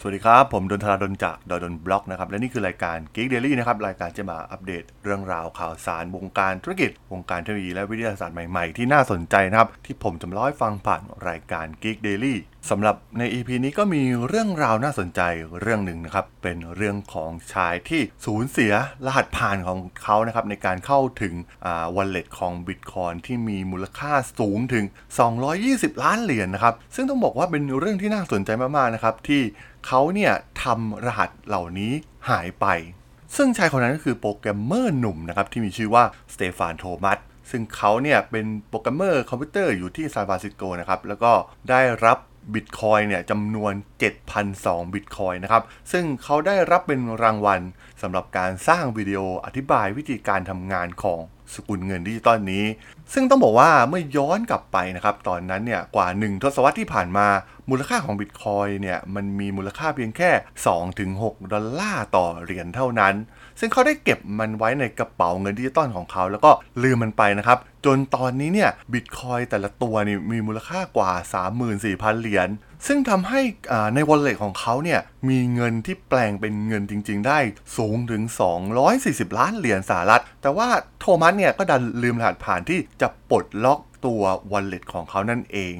สวัสดีครับ ผมดนทราดนจากดนบล็อกนะครับและนี่คือรายการ Geek Daily นะครับรายการจะมาอัปเดตเรื่องราวข่าวสารวงการธุรกิจ วงการเทคโนโลยีและวิทยาศาสตร์ใหม่ ๆ ที่น่าสนใจนะครับที่ผมจะมาเล่าให้ฟังผ่านรายการ Geek Daily สำหรับใน EP นี้ก็มีเรื่องราวน่าสนใจเรื่องหนึ่งนะครับเป็นเรื่องของชายที่สูญเสียรหัสผ่านของเขานะครับในการเข้าถึงวันเล็ตของบิตคอยที่มีมูลค่าสูงถึง 220 ล้านเหรียญนนะครับซึ่งต้องบอกว่าเป็นเรื่องที่น่าสนใจมากๆนะครับที่เขาเนี่ยทำรหัสเหล่านี้หายไป ซึ่งชายคนนั้นก็คือโปรแกรมเมอร์หนุ่มนะครับที่มีชื่อว่าสเตฟานโทมัสซึ่งเขาเนี่ยเป็นโปรแกรมเมอร์คอมพิวเตอร์อยู่ที่ซานฟรานซิสโกนะครับแล้วก็ได้รับบิตคอยน์เนี่ยจำนวน 7,002บิตคอยน์นะครับ ซึ่งเขาได้รับเป็นรางวัลสำหรับการสร้างวิดีโออธิบายวิธีการทำงานของสกุลเงินดิจิตอลนี้ ซึ่งต้องบอกว่าเมื่อย้อนกลับไปนะครับ ตอนนั้นเนี่ยกว่า 1 ทศวรรษที่ผ่านมา มูลค่าของบิตคอยน์เนี่ยมันมีมูลค่าเพียงแค่ 2-6 ดอลลาร์ต่อเหรียญเท่านั้น ซึ่งเขาได้เก็บมันไว้ในกระเป๋าเงินดิจิตอลของเขา แล้วก็ลืมมันไปนะครับ จนตอนนี้เนี่ยบิตคอยน์แต่ละตัวนี่มีมูลค่ากว่า 34,000 เหรียญซึ่งทำให้ใน wallet ของเขาเนี่ยมีเงินที่แปลงเป็นเงินจริง ๆ ได้สูงถึง 240 ล้านเหรียญสหรัฐ แต่ว่าโทมัสเนี่ยก็ดันลืมรหัสผ่านที่จะปลดล็อกตัว wallet ของเขานั่นเอง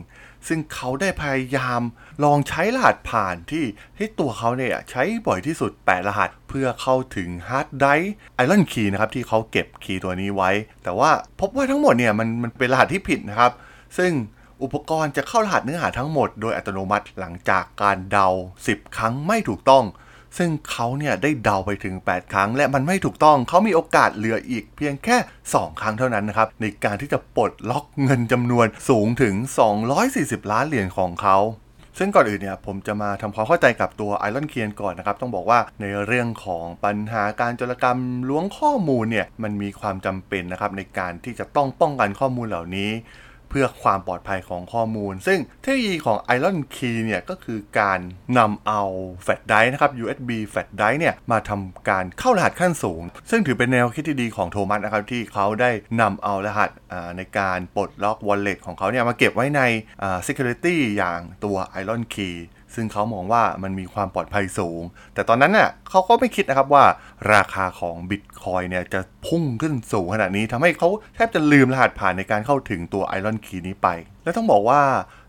ซึ่งเขาได้พยายามลองใช้รหัสผ่านที่ที่ตัวเขาเนี่ยใช้บ่อยที่สุด 8 รหัสเพื่อเข้าถึงฮาร์ดไดรฟ์ Iron Key นะครับที่เขาเก็บ key ตัวนี้ไว้ แต่ว่าพบว่าทั้งหมดเนี่ยมันมันเป็นรหัสที่ผิดนะครับ ซึ่งอุปกรณ์จะเข้ารหัสเนื้อหาทั้งหมดโดยอัตโนมัติหลังจากการเดา 10 ครั้งไม่ถูกต้อง ซึ่งเขาเนี่ยได้เดาไปถึง 8 ครั้ง และมันไม่ถูกต้องเขามีโอกาสเหลืออีกเพียงแค่ 2 ครั้งเท่านั้นนะครับในการที่จะปลดล็อกเงินจำนวนสูงถึง 240 ล้านเหรียญของเขาซึ่งก่อนอื่นเนี่ยผมจะมาทำความเข้าใจกับตัว Iron Key ก่อนนะครับ ต้องบอกว่าในเรื่องของปัญหาการโจรกรรมล้วงข้อมูลเนี่ยมันมีความจำเป็นนะครับในการที่จะต้องป้องกันข้อมูลเหล่านี้ เพื่อความปลอดภัยของข้อมูล ซึ่งเทคโนโลยีของ Iron Key เนี่ยก็คือการนำเอาแฟลชไดรฟ์นะครับ USB แฟลชไดรฟ์เนี่ยมาทำการเข้ารหัสขั้นสูง ซึ่งถือเป็นแนวคิดที่ดีของโทมัสนะครับที่เขาได้นำเอารหัสในการปลดล็อก wallet ของเขาเนี่ยมาเก็บไว้ใน security อย่างตัว Iron Key ซึ่งเขามองว่ามันมีความปลอดภัยสูง แต่ตอนนั้นน่ะเขาก็ไม่คิดนะครับว่า ราคาของบิตคอยเนี่ยจะพุ่งขึ้นสูงขนาดนี้ทำให้เขาแทบจะลืมรหัสผ่านในการเข้าถึงตัวไอรอนคีย์นี้ไป และต้องบอกว่า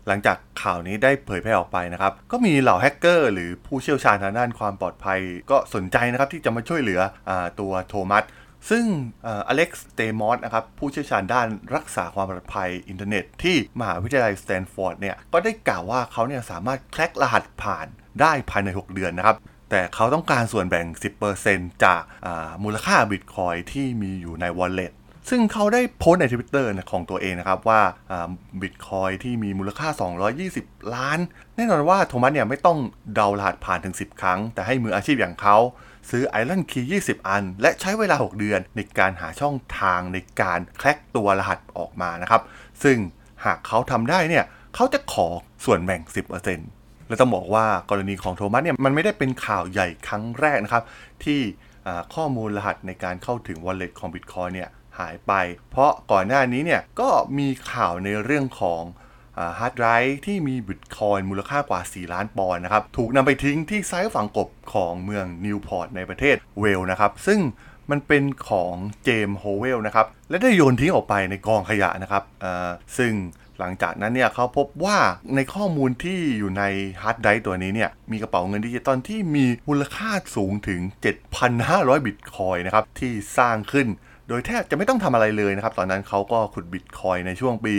หลังจากข่าวนี้ได้เผยแพร่ออกไปนะครับ ก็มีเหล่าแฮกเกอร์หรือผู้เชี่ยวชาญทางด้านความปลอดภัย ก็สนใจนะครับที่จะมาช่วยเหลืออตัวโทมัสซึ่งอเล็กซ์สเตมอสนะครับผู้เชี่ยวชาญด้านรักษาความปลอดภัยอินเทอร์เน็ต ที่มหาวิทยาลัยสแตนฟอร์ดเนี่ยก็ได้กล่าวว่าเขาเนี่ยสามารถ crack รหัสผ่านได้ภายใน 6 เดือนนะครับ แต่เขาต้องการส่วนแบ่ง 10%จากมูลค่าบิตคอยน์ที่มีอยู่ใน wallet ซึ่งเขาได้โพสต์ในทวิตเตอร์ของตัวเองนะครับว่าบิตคอยน์ที่มีมูลค่า 220 ล้าน แน่นอนว่าโทมัสเนี่ยไม่ต้องเดารหัสผ่านถึง 10 ครั้ง แต่ให้มืออาชีพอย่างเขาซื้อไอรอนคีย์20 อัน และใช้เวลา 6 เดือนในการหาช่องทางในการแคร็กตัวรหัสออกมานะครับ ซึ่งหากเขาทำได้เนี่ยเขาจะขอส่วนแบ่ง 10% และต้องบอกว่ากรณีของโทมัสเนี่ยมันไม่ได้เป็นข่าวใหญ่ครั้งแรกนะครับ ที่ข้อมูลรหัสในการเข้าถึง wallet ของ Bitcoin เนี่ยหายไป เพราะก่อนหน้านี้เนี่ยก็มีข่าวในเรื่องของฮาร์ดไดรฟ์ที่มีบิตคอยมูลค่ากว่า 4 ล้านปอนด์นะครับ ถูกนำไปทิ้งที่ไซต์ฝังกบของเมืองนิวพอร์ตในประเทศเวลนะครับ ซึ่ง มันเป็นของเจมส์โฮเวลนะครับ และได้โยนทิ้งออกไปในกองขยะนะครับซึ่งหลังจากนั้นเนี่ยเขาพบว่าในข้อมูลที่อยู่ในฮาร์ดไดรฟ์ตัวนี้เนี่ยมีกระเป๋าเงินดิจิตอลที่มีมูลค่าสูงถึง 7,500 บิตคอยนะครับ ที่สร้างขึ้นโดยแทบจะไม่ต้องทำอะไรเลยนะครับ ตอนนั้นเขาก็ขุดบิตคอยในช่วงปี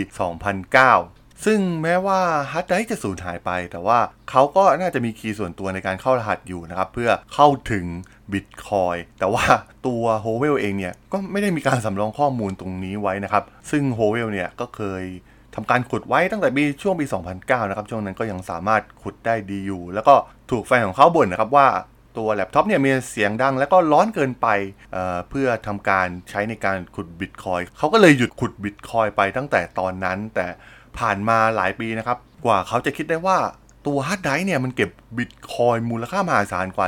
2009 ซึ่งแม้ว่าฮาร์ดไดรฟ์จะสูญหายไป แต่ว่าเขาก็น่าจะมี key ส่วนตัวในการเข้ารหัสอยู่นะครับ เพื่อเข้าถึงบิตคอยแต่ว่าตัวโฮเวลเองเนี่ยก็ไม่ได้มีการสำรองข้อมูลตรงนี้ไว้นะครับ ซึ่งโฮเวลเนี่ยก็เคยทำการขุดไว้ตั้งแต่ปีช่วงปี 2009 นะครับ ช่วงนั้นก็ยังสามารถขุดได้ดีอยู่ แล้วก็ถูกแฟนของเขาบ่นนะครับว่าตัวแล็ปท็อปเนี่ยมีเสียงดังแล้วก็ร้อนเกินไปเพื่อทำการใช้ในการขุดบิตคอยเขาก็เลยหยุดขุดบิตคอยไปตั้งแต่ตอนนั้นแต่ ผ่านมาหลายปีนะครับ กว่าเขาจะคิดได้ว่าตัวฮาร์ดไดรฟ์เนี่ยมันเก็บบิตคอยมูลค่ามหาศาลกว่า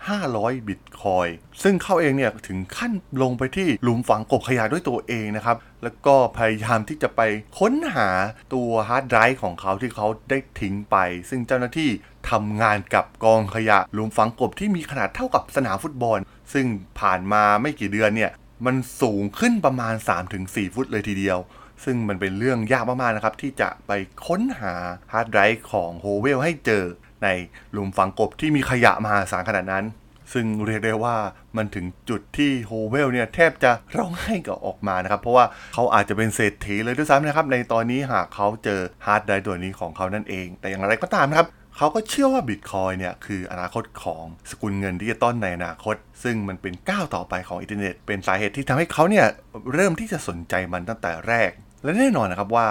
7,500 บิตคอยซึ่งเขาเองเนี่ยถึงขั้นลงไปที่หลุมฝังกบขยะด้วยตัวเองนะครับ แล้วก็พยายามที่จะไปค้นหาตัวฮาร์ดไดรฟ์ของเขาที่เขาได้ทิ้งไป ซึ่งเจ้าหน้าที่ทำงานกับกองขยะหลุมฝังกบที่มีขนาดเท่ากับสนามฟุตบอล ซึ่งผ่านมาไม่กี่เดือนเนี่ยมันสูงขึ้นประมาณ 3-4 ฟุตเลยทีเดียว ซึ่งมันเป็นเรื่องยากมากๆนะครับ ที่จะไปค้นหาฮาร์ดไดรฟ์ของโฮเวลให้เจอในหลุมฝังกบที่มีขยะมหาศาลขนาดนั้น ซึ่งเรียกได้ว่ามันถึงจุดที่โฮเวลเนี่ยแทบจะร้องไห้กับออกมานะครับ เพราะว่าเขาอาจจะเป็นเศรษฐีเลยด้วยซ้ำนะครับ ในตอนนี้หากเขาเจอฮาร์ดไดรฟ์ตัวนี้ของเขานั่นเอง แต่อย่างไรก็ตามนะครับเขาก็เชื่อว่าบิตคอยเนี่ยคืออนาคตของสกุลเงินดิจิตอลในอนาคต ซึ่งมันเป็นก้าวต่อไปของอินเทอร์เน็ต เป็นสาเหตุที่ทำให้เขาเนี่ยเริ่มที่จะสนใจมันตั้งแต่แรก และแน่นอนนะครับว่า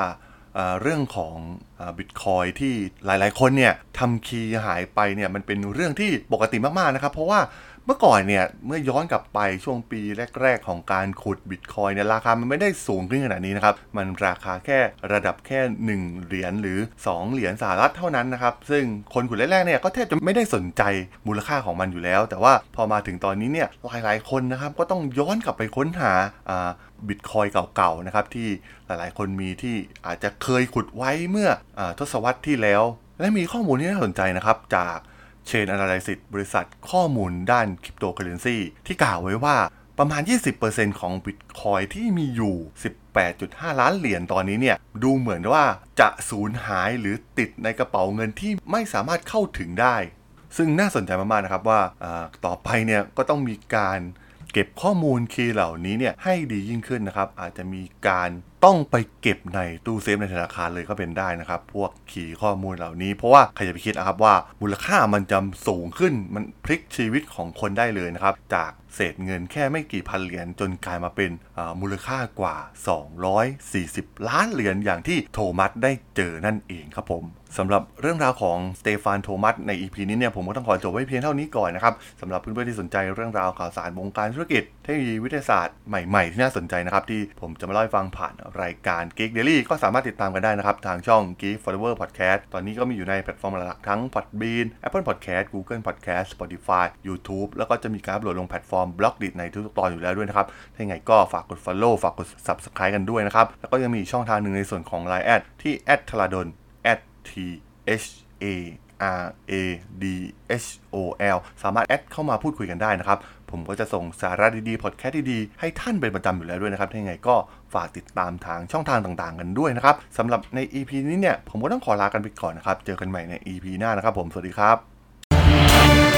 เรื่องของบิตคอยที่หลายๆ คนเนี่ยทำ key หายไปเนี่ยมันเป็นเรื่องที่ปกติมากๆนะครับ เพราะว่าเมื่อก่อนเนี่ยเมื่อย้อนกลับไปช่วงปีแรก ๆ ของการขุดบิตคอยเนี่ยราคามันไม่ได้สูงขึ้นขนาดนี้นะครับ มันราคาแค่ระดับแค่ 1 เหรียญหรือ 2 เหรียญสหรัฐเท่านั้นนะครับ ซึ่งคนขุดแรกๆเนี่ยก็แทบจะไม่ได้สนใจมูลค่าของมันอยู่แล้ว แต่ว่าพอมาถึงตอนนี้เนี่ยหลายๆ คนนะครับก็ต้องย้อนกลับไปค้นหา บิตคอยเก่าๆนะครับที่หลายๆ คนมีที่อาจจะเคยขุดไว้เมื่ออทศวรรษที่แล้ว และมีข้อมูลที่น่าสนใจนะครับจาก Chain Analysis บริษัทข้อมูลด้านคริปโตเคอเรนซีที่กล่าวไว้ว่าประมาณ 20%ของบิตคอยที่มีอยู่ 18.5 ล้านเหรียญตอนนี้เนี่ย ดูเหมือนว่าจะสูญหายหรือติดในกระเป๋าเงินที่ไม่สามารถเข้าถึงได้ ซึ่งน่าสนใจมากๆนะครับว่าต่อไปเนี่ยก็ต้องมีการ เก็บข้อมูลคีย์เหล่านี้เนี่ยให้ดียิ่งขึ้นนะครับ อาจจะมีการต้องไปเก็บในตู้เซฟในธนาคารเลยก็เป็นได้นะครับ พวกขีข้อมูลเหล่านี้ เพราะว่าใครจะไปคิดนะครับว่ามูลค่ามันจะสูงขึ้นมันพลิกชีวิตของคนได้เลยนะครับ จากเศษเงินแค่ไม่กี่พันเหรียญจนกลายมาเป็นมูลค่ากว่า 240 ล้านเหรียญอย่างที่โทมัสได้เจอนั่นเองครับผมสำหรับเรื่องราวของสเตฟานโทมัสใน EP นี้เนี่ยผมก็ต้องขอจบไว้เพียงเท่านี้ก่อนนะครับสำหรับเพื่อนๆที่สนใจเรื่องราวข่าวสารวงการธุรกิจเทคโนโลยีวิทยาศาสตร์ใหม่ๆ ที่น่าสนใจนะครับ ที่ผมจะมาเล่าให้ฟังผ่านรายการ Geek Daily ก็สามารถติดตามกันได้นะครับ ทางช่อง Geek Forever Podcast ตอนนี้ก็มีอยู่ในแพลตฟอร์มหลักทั้ง Podbean Apple Podcast Google Podcast Spotify YouTube แล้วก็จะมีการอัปโหลดลงแพลตฟอร์ม Blockdit ในทุกๆตอนอยู่แล้วด้วยนะครับ ถ้าอย่างไรก็ฝากกด Follow ฝากกด Subscribe กันด้วยนะครับ แล้วก็ยังมีช่องทางหนึ่งในส่วนของ Line แอดที่ t h a r a d o n t h a R A D H O L สามารถแอดเข้ามาพูดคุยกันได้นะครับ ผมก็จะส่งสาระดีๆ พอดแคสต์ดีๆ ให้ท่านเป็นประจำอยู่แล้วด้วยนะครับถ้าอย่างไรก็ฝากติดตามทางช่องทางต่างๆ กันด้วยนะครับสำหรับใน EP นี้เนี่ย ผมก็ต้องขอลากันไปก่อนนะครับ เจอกันใหม่ใน EP หน้านะครับผม สวัสดีครับ